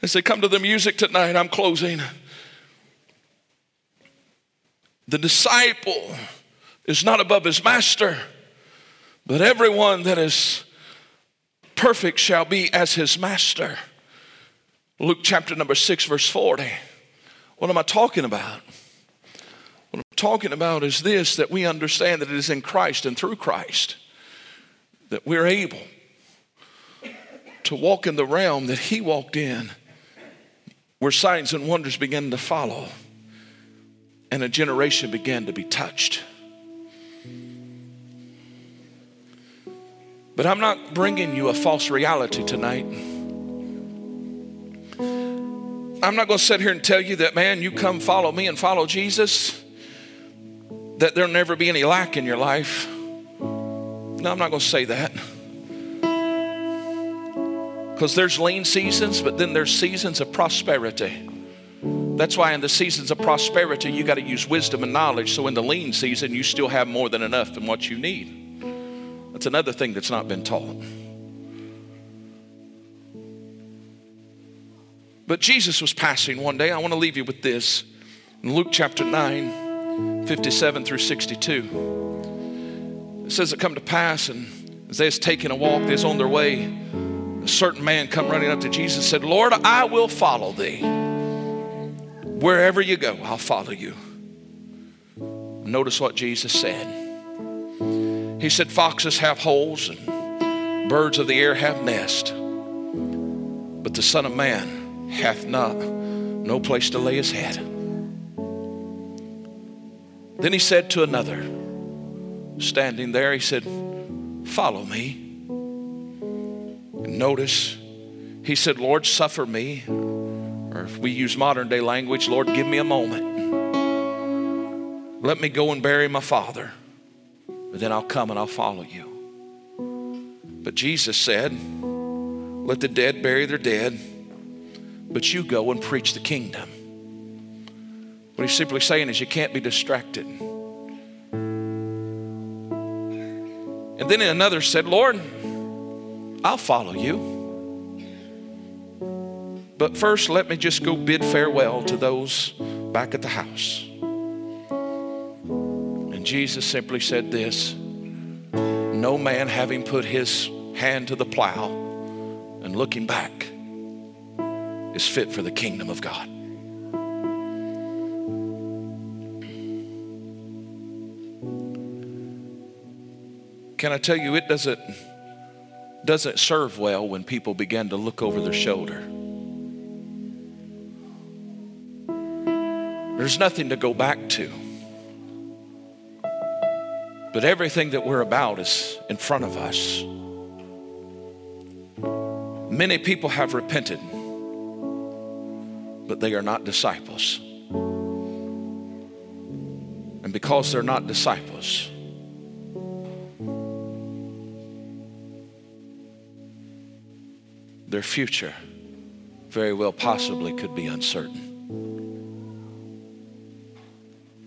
They come to the music tonight, I'm closing. The disciple is not above his master, but everyone that is perfect shall be as his master. Luke chapter number 6, verse 40. What am I talking about? What I'm talking about is this that we understand that it is in Christ and through Christ that we're able to walk in the realm that He walked in, where signs and wonders began to follow, and a generation began to be touched. But I'm not bringing you a false reality tonight. I'm not going to sit here and tell you that, man, you come follow me and follow Jesus, that there'll never be any lack in your life. No, I'm not going to say that. Because there's lean seasons, but then there's seasons of prosperity. That's why in the seasons of prosperity, you got to use wisdom and knowledge. So in the lean season, you still have more than enough than what you need. That's another thing that's not been taught. But Jesus was passing one day. I want to leave you with this. In Luke chapter 9, 57 through 62, it says it come to pass, and as they was taking a walk, they was on their way. A certain man come running up to Jesus and said, Lord, I will follow thee. Wherever you go, I'll follow you. Notice what Jesus said. He said, Foxes have holes and birds of the air have nests, but the Son of Man hath not no place to lay his head. Then he said to another, standing there, he said, Follow me. And notice, he said, Lord, suffer me. Or if we use modern day language, Lord, give me a moment. Let me go and bury my father but then I'll come and I'll follow you. But Jesus said, Let the dead bury their dead, but you go and preach the kingdom. What he's simply saying is, you can't be distracted. And then another said, Lord, I'll follow you. But first, let me just go bid farewell to those back at the house. And Jesus simply said this No man having put his hand to the plow and looking back is fit for the kingdom of God. Can I tell you, it doesn't, doesn't serve well when people begin to look over their shoulder. There's nothing to go back to. But everything that we're about is in front of us. Many people have repented, but they are not disciples. And because they're not disciples, their future very well possibly could be uncertain.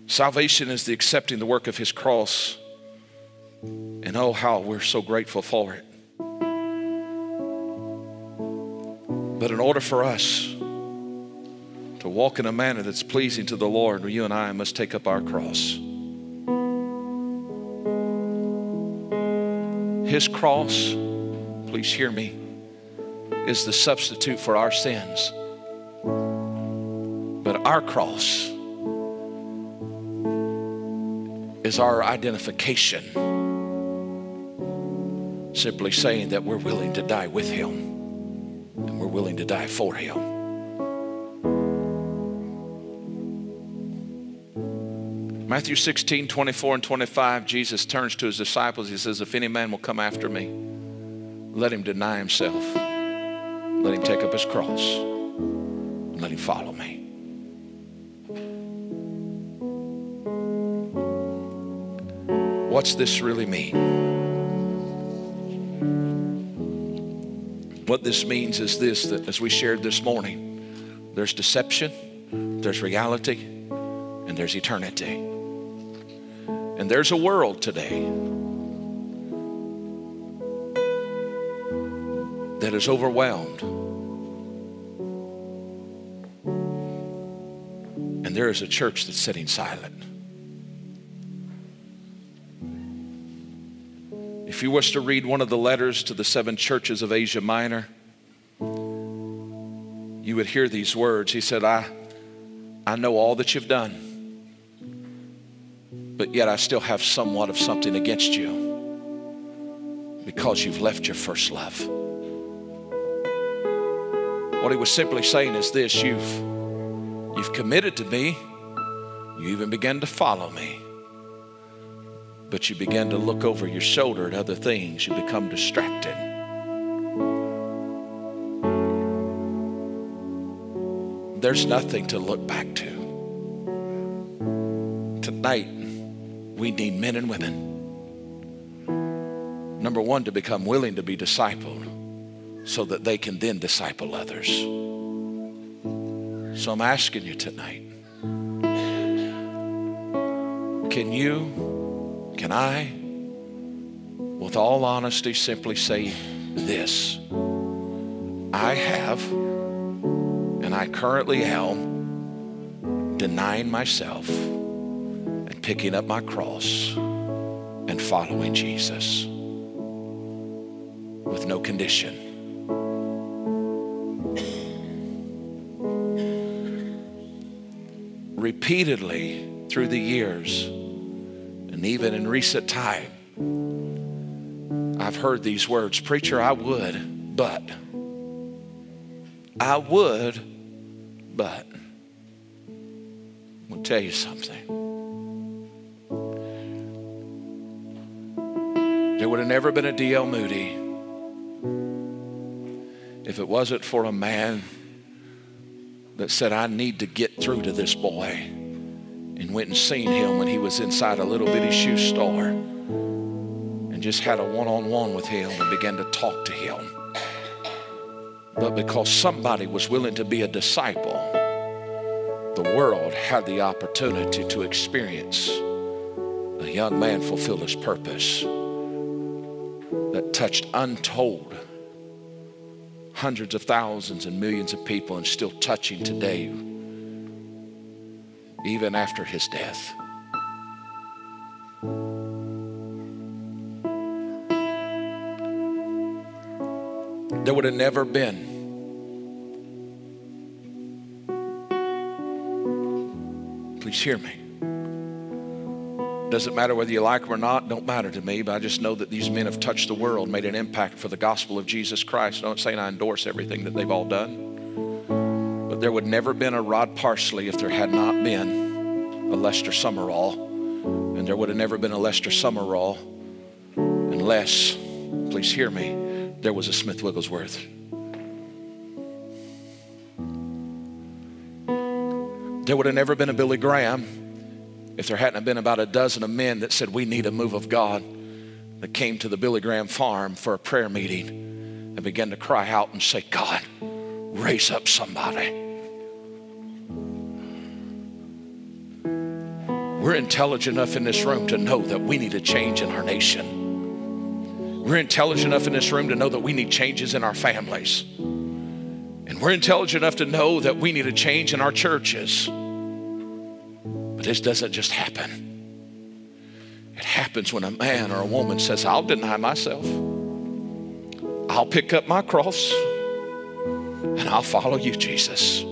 Salvation is the accepting the work of his cross and oh, how we're so grateful for it. But in order for us to walk in a manner that's pleasing to the Lord, you and I must take up our cross. His cross, please hear me, is the substitute for our sins. But our cross is our identification simply saying that we're willing to die with him and we're willing to die for him. Matthew 16, 24 and 25, Jesus turns to his disciples. He says, If any man will come after me, let him deny himself. Let him take up his cross. And let him follow me. What's this really mean? What this means is this that as we shared this morning, there's deception, there's reality, and there's eternity. And there's a world today that is overwhelmed. And there is a church that's sitting silent. If you was to read one of the letters to the seven churches of Asia Minor, you would hear these words. He said, I, I know all that you've done, but yet I still have somewhat of something against you because you've left your first love. What he was simply saying is this you've, you've committed to me, you even began to follow me but you began to look over your shoulder at other things, you become distracted. There's nothing to look back to. Tonight, we need men and women. Number one, to become willing to be discipled so that they can then disciple others. So I'm asking you tonight can you can I, with all honesty, simply say this? I have, and I currently am, denying myself and picking up my cross and following Jesus with no condition. Repeatedly through the years, and even in recent time, I've heard these words Preacher, I would, but. I would, but. I'm going to tell you something. There would have never been a D.L. Moody if it wasn't for a man that said, I need to get through to this boy and went and seen him when he was inside a little bitty shoe store and just had a one-on-one with him and began to talk to him. But because somebody was willing to be a disciple, the world had the opportunity to experience a young man fulfill his purpose that touched untold hundreds of thousands and millions of people and still touching today even after his death. There would have never been Please hear me. Doesn't matter whether you like them or not, don't matter to me, but I just know that these men have touched the world, made an impact for the gospel of Jesus Christ. I'm not saying I endorse everything that they've all done. But there would never been a Rod Parsley if there had not been a Lester Sumrall. And there would have never been a Lester Sumrall unless, please hear me, there was a Smith Wigglesworth. There would have never been a Billy Graham if there hadn't been about a dozen of men that said, We need a move of God, that came to the Billy Graham farm for a prayer meeting and began to cry out and say, God, raise up somebody. We're intelligent enough in this room to know that we need a change in our nation. We're intelligent enough in this room to know that we need changes in our families. And we're intelligent enough to know that we need a change in our churches. This doesn't just happen. It happens when a man or a woman says, I'll deny myself. I'll pick up my cross and I'll follow you, Jesus.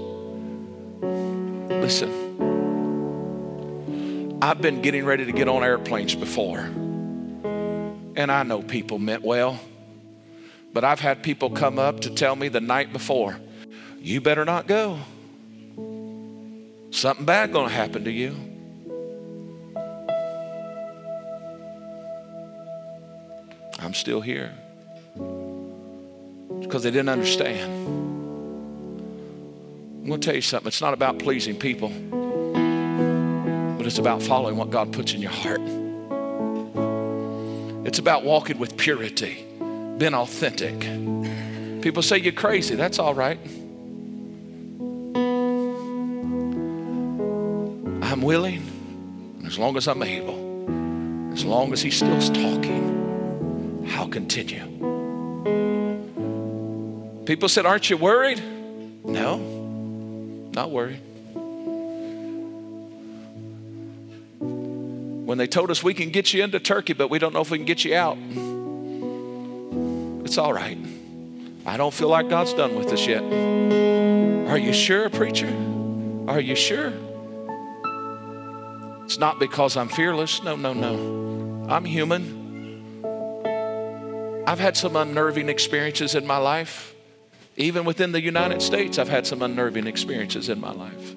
Listen, I've been getting ready to get on airplanes before. And I know people meant well. But I've had people come up to tell me the night before, you better not go. Something bad going to happen to you. I'm still here. Because they didn't understand. I'm going to tell you something. It's not about pleasing people, but it's about following what God puts in your heart. It's about walking with purity, being authentic. People say you're crazy. That's all right. Willing, as long as I'm able, as long as He's still talking, I'll continue. People said, Aren't you worried? No, not worried. When they told us we can get you into Turkey, but we don't know if we can get you out, it's all right. I don't feel like God's done with us yet. Are you sure, preacher? Are you sure? It's not because I'm fearless. No, no, no. I'm human. I've had some unnerving experiences in my life. Even within the United States, I've had some unnerving experiences in my life.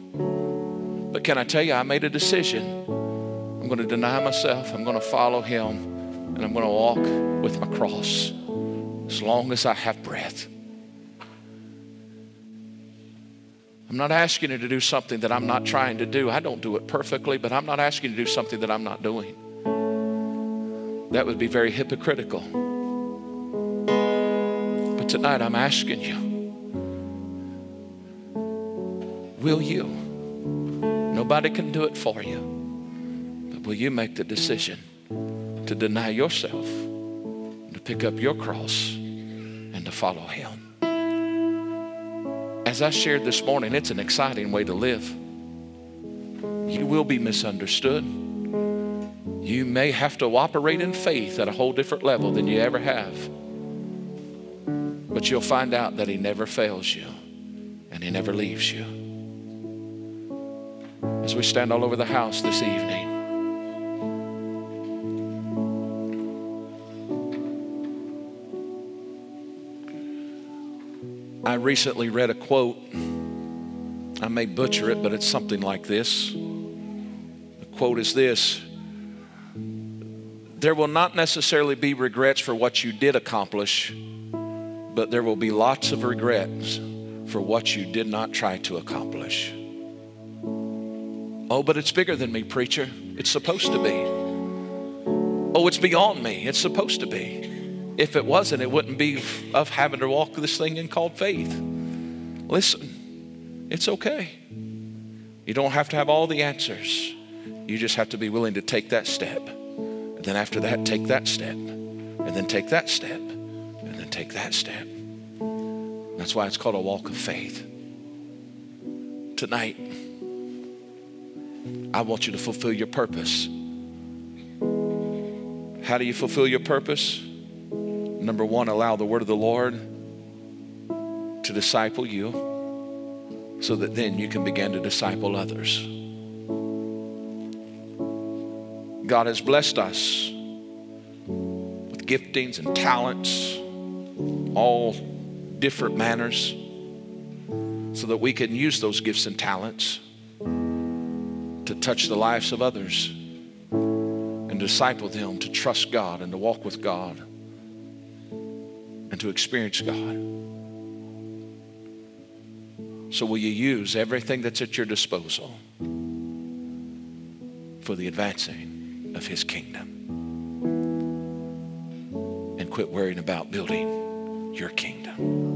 But can I tell you, I made a decision I'm going to deny myself. I'm going to follow him. And I'm going to walk with my cross as long as I have breath. I'm not asking you to do something that I'm not trying to do. I don't do it perfectly, but I'm not asking you to do something that I'm not doing. That would be very hypocritical. But tonight I'm asking you will you? Nobody can do it for you. But will you make the decision to deny yourself, to pick up your cross, and to follow Him? As I shared this morning, it's an exciting way to live. You will be misunderstood. You may have to operate in faith at a whole different level than you ever have. But you'll find out that He never fails you and He never leaves you. As we stand all over the house this evening, I recently read a quote. I may butcher it, but it's something like this. The quote is this There will not necessarily be regrets for what you did accomplish, but there will be lots of regrets for what you did not try to accomplish. Oh, but it's bigger than me, preacher. It's supposed to be. Oh, it's beyond me. It's supposed to be. If it wasn't, it wouldn't be of having to walk this thing in called faith. Listen, it's okay. You don't have to have all the answers. You just have to be willing to take that step. And then after that, take that step. And then take that step. And then take that step. That's why it's called a walk of faith. Tonight, I want you to fulfill your purpose. How do you fulfill your purpose? Number one, allow the word of the Lord to disciple you so that then you can begin to disciple others. God has blessed us with giftings and talents, all different manners, so that we can use those gifts and talents to touch the lives of others and disciple them to trust God and to walk with God and to experience God. So, will you use everything that's at your disposal for the advancing of His kingdom? And quit worrying about building your kingdom.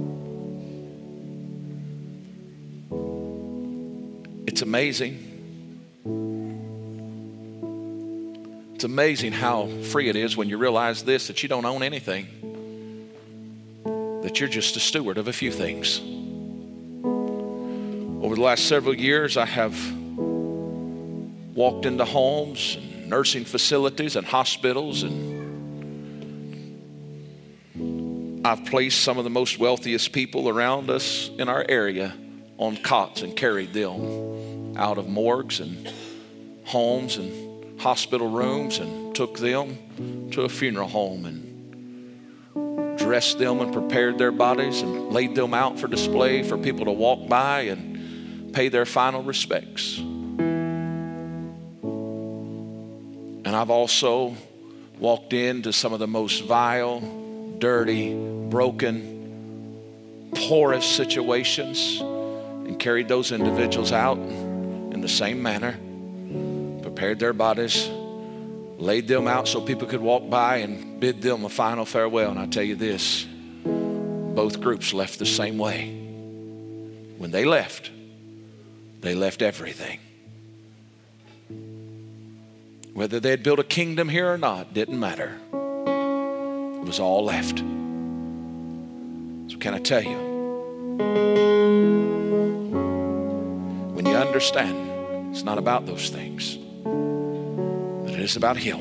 It's amazing. It's amazing how free it is when you realize this that you don't own anything that you're just a steward of a few things. Over the last several years, I have walked into homes, and nursing facilities, and hospitals, and I've placed some of the most wealthiest people around us in our area on cots and carried them out of morgues and homes and hospital rooms and took them to a funeral home and dressed them and prepared their bodies and laid them out for display for people to walk by and pay their final respects. And I've also walked into some of the most vile, dirty, broken, porous situations and carried those individuals out in the same manner, prepared their bodies, laid them out so people could walk by and bid them a final farewell. And I tell you this both groups left the same way. When they left, they left everything. Whether they had built a kingdom here or not didn't matter. It was all left. So, can I tell you? When you understand, it's not about those things. It is about Him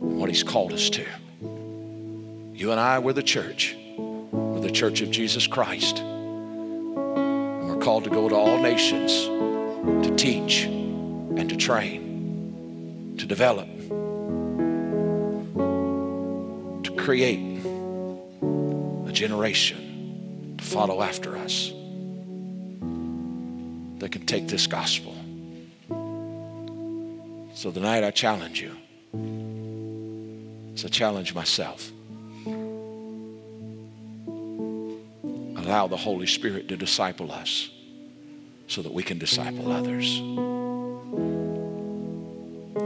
and what He's called us to. You and I, we're the church. We're the church of Jesus Christ. And we're called to go to all nations to teach and to train, to develop, to create a generation to follow after us that can take this gospel so tonight I challenge you. So challenge myself. Allow the Holy Spirit to disciple us so that we can disciple others.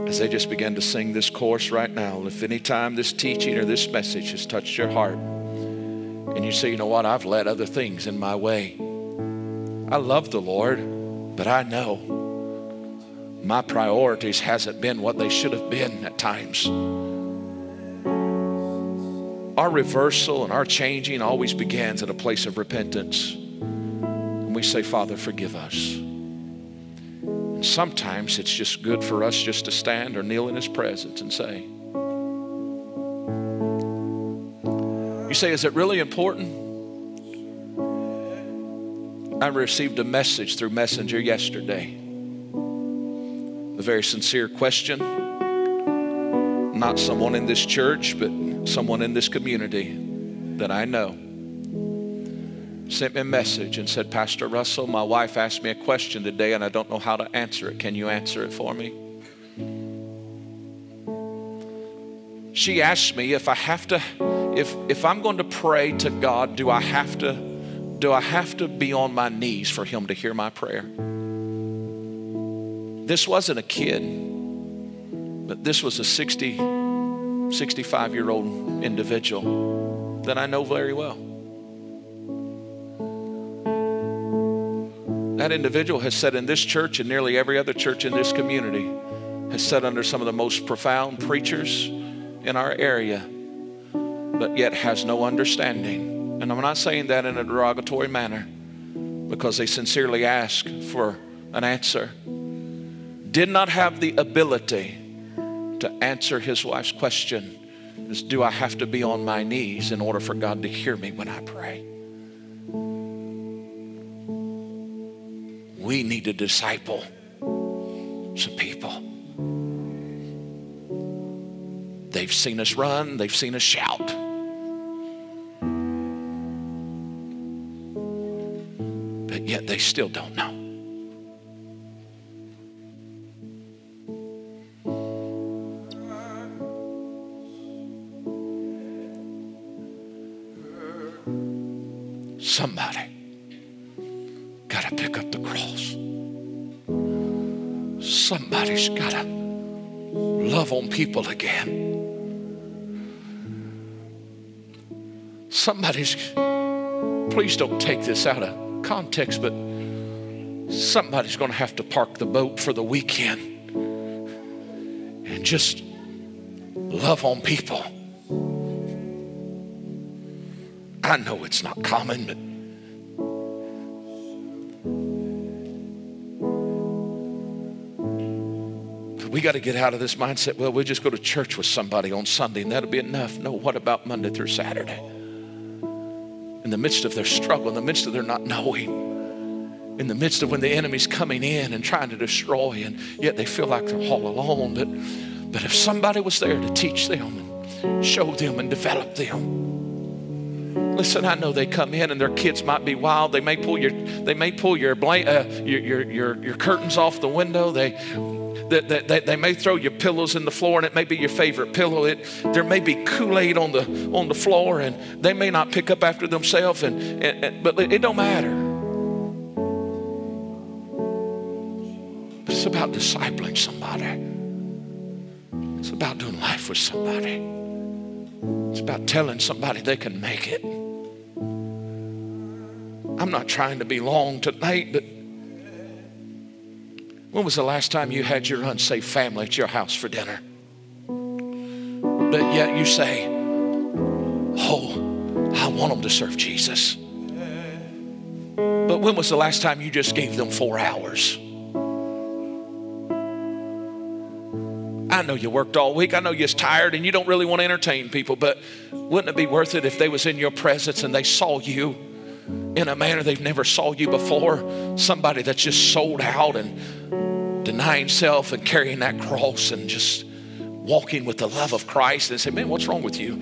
As they just began to sing this chorus right now, if any time this teaching or this message has touched your heart, and you say, you know what, I've let other things in my way. I love the Lord, but I know my priorities hasn't been what they should have been at times. Our reversal and our changing always begins at a place of repentance. And we say, Father, forgive us. And sometimes it's just good for us just to stand or kneel in His presence and say, You say, is it really important? I received a message through Messenger yesterday very sincere question. Not someone in this church, but someone in this community that I know sent me a message and said, Pastor Russell, my wife asked me a question today and I don't know how to answer it. Can you answer it for me? She asked me if I have to, if, if I'm going to pray to God, do I have to, do I have to be on my knees for Him to hear my prayer? This wasn't a kid, but this was a 60, 65 year old individual that I know very well. That individual has sat in this church and nearly every other church in this community, has sat under some of the most profound preachers in our area, but yet has no understanding. And I'm not saying that in a derogatory manner because they sincerely ask for an answer did not have the ability to answer his wife's question is do I have to be on my knees in order for God to hear me when I pray? We need to disciple some people. They've seen us run, they've seen us shout. But yet they still don't know. People again. Somebody's, please don't take this out of context, but somebody's going to have to park the boat for the weekend and just love on people. I know it's not common, but got to get out of this mindset. Well, we'll just go to church with somebody on Sunday and that'll be enough. No, what about Monday through Saturday? In the midst of their struggle, in the midst of their not knowing, in the midst of when the enemy's coming in and trying to destroy, and yet they feel like they're all alone. But, but if somebody was there to teach them and show them and develop them, Listen, I know they come in and their kids might be wild. They may pull your, they may pull your, uh, your, your, your, your curtains off the window. They, they, they, they, may throw your pillows in the floor and it may be your favorite pillow. It, there may be Kool-Aid on the, on the floor and they may not pick up after themselves, and, and, and, but it don't matter. It's about discipling somebody. It's about doing life with somebody. It's about telling somebody they can make it. I'm not trying to be long tonight, but when was the last time you had your unsafe family at your house for dinner? But yet you say, Oh, I want them to serve Jesus. But when was the last time you just gave them four hours? I know you worked all week. I know you're tired and you don't really want to entertain people, but wouldn't it be worth it if they was in your presence and they saw you in a manner they've never saw you before? Somebody that's just sold out and denying self and carrying that cross and just walking with the love of Christ and say, man, what's wrong with you?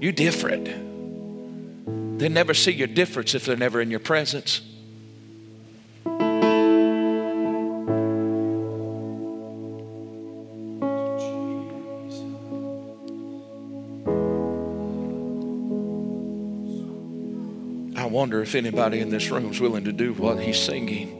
You're different. They never see your difference if they're never in your presence. Wonder if anybody in this room is willing to do what he's singing.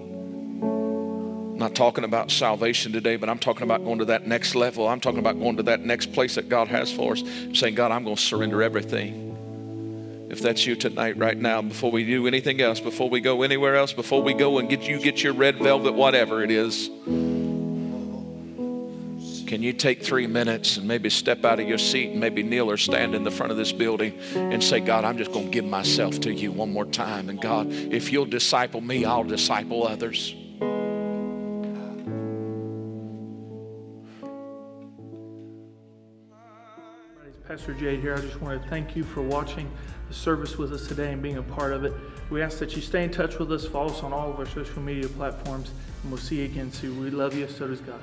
I'm not talking about salvation today, but I'm talking about going to that next level. I'm talking about going to that next place that God has for us. Saying, God, I'm going to surrender everything. If that's you tonight, right now, before we do anything else, before we go anywhere else, before we go and get you get your red velvet, whatever it is. Can you take three minutes and maybe step out of your seat and maybe kneel or stand in the front of this building and say, God, I'm just going to give myself to you one more time. And God, if you'll disciple me, I'll disciple others. Pastor Jade here. I just want to thank you for watching the service with us today and being a part of it. We ask that you stay in touch with us, follow us on all of our social media platforms, and we'll see you again soon. We love you, so does God.